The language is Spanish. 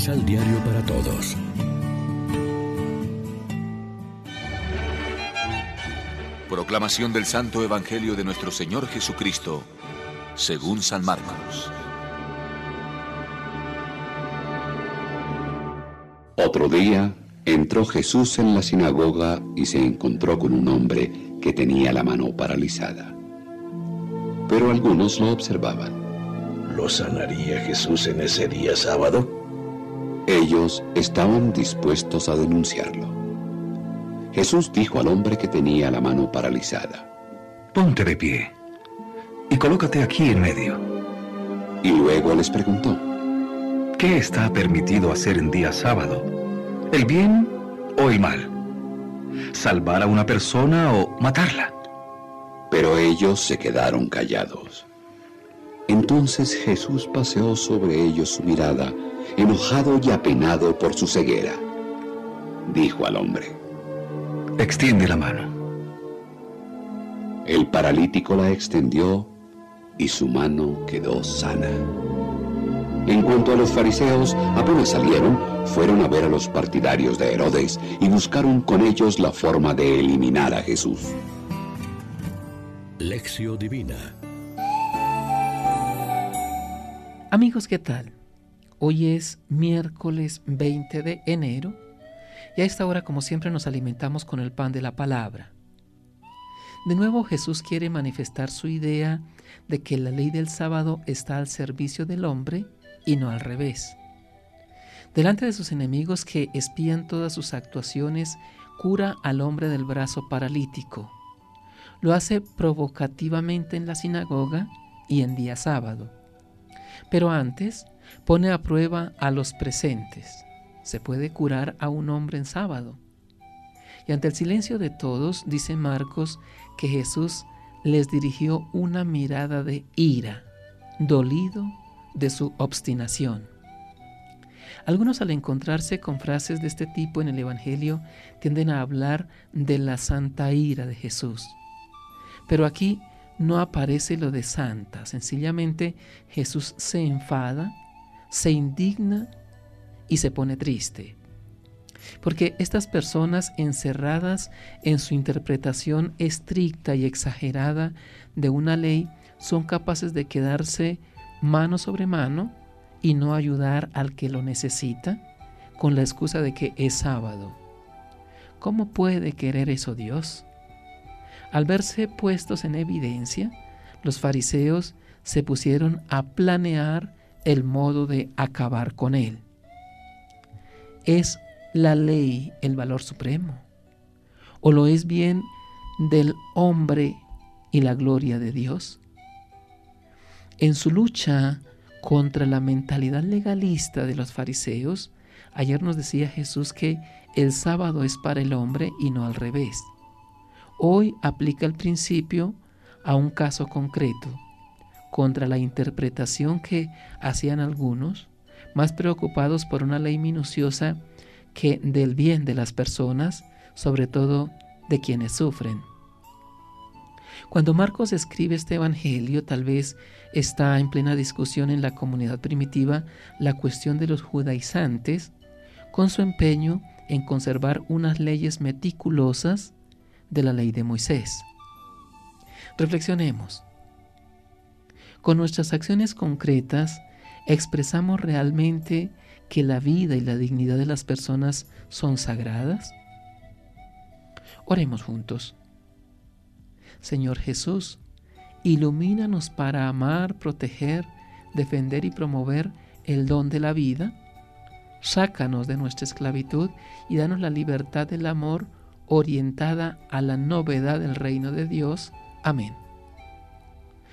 Misal Diario para Todos. Proclamación del Santo Evangelio de nuestro Señor Jesucristo, según San Marcos. Otro día entró Jesús en la sinagoga y se encontró con un hombre que tenía la mano paralizada. Pero algunos lo observaban. ¿Lo sanaría Jesús en ese día sábado? Ellos estaban dispuestos a denunciarlo. Jesús dijo al hombre que tenía la mano paralizada. Ponte de pie y colócate aquí en medio. Y luego les preguntó. ¿Qué está permitido hacer en día sábado? ¿El bien o el mal? ¿Salvar a una persona o matarla? Pero ellos se quedaron callados. Entonces Jesús paseó sobre ellos su mirada, enojado y apenado por su ceguera. Dijo al hombre, Extiende la mano. El paralítico la extendió y su mano quedó sana. En cuanto a los fariseos, apenas salieron, fueron a ver a los partidarios de Herodes y buscaron con ellos la forma de eliminar a Jesús. Lección Divina Amigos, ¿qué tal? Hoy es miércoles 20 de enero y a esta hora, como siempre, nos alimentamos con el pan de la palabra. De nuevo, Jesús quiere manifestar su idea de que la ley del sábado está al servicio del hombre y no al revés. Delante de sus enemigos que espían todas sus actuaciones, cura al hombre del brazo paralítico. Lo hace provocativamente en la sinagoga y en día sábado. Pero antes pone a prueba a los presentes. Se puede curar a un hombre en sábado. Y ante el silencio de todos, dice Marcos que Jesús les dirigió una mirada de ira, dolido de su obstinación. Algunos al encontrarse con frases de este tipo en el Evangelio tienden a hablar de la santa ira de Jesús. Pero aquí no aparece lo de santa, sencillamente Jesús se enfada, se indigna y se pone triste. Porque estas personas encerradas en su interpretación estricta y exagerada de una ley son capaces de quedarse mano sobre mano y no ayudar al que lo necesita con la excusa de que es sábado. ¿Cómo puede querer eso Dios? Al verse puestos en evidencia, los fariseos se pusieron a planear el modo de acabar con él. ¿Es la ley el valor supremo? ¿O lo es bien del hombre y la gloria de Dios? En su lucha contra la mentalidad legalista de los fariseos, ayer nos decía Jesús que el sábado es para el hombre y no al revés. Hoy aplica el principio a un caso concreto, contra la interpretación que hacían algunos, más preocupados por una ley minuciosa que del bien de las personas, sobre todo de quienes sufren. Cuando Marcos escribe este Evangelio, tal vez está en plena discusión en la comunidad primitiva la cuestión de los judaizantes, con su empeño en conservar unas leyes meticulosas de la ley de Moisés. Reflexionemos. Con nuestras acciones concretas, ¿expresamos realmente que la vida y la dignidad de las personas son sagradas? Oremos juntos. Señor Jesús, ilumínanos para amar, proteger, defender y promover el don de la vida. Sácanos de nuestra esclavitud y danos la libertad del amor orientada a la novedad del reino de Dios. Amén.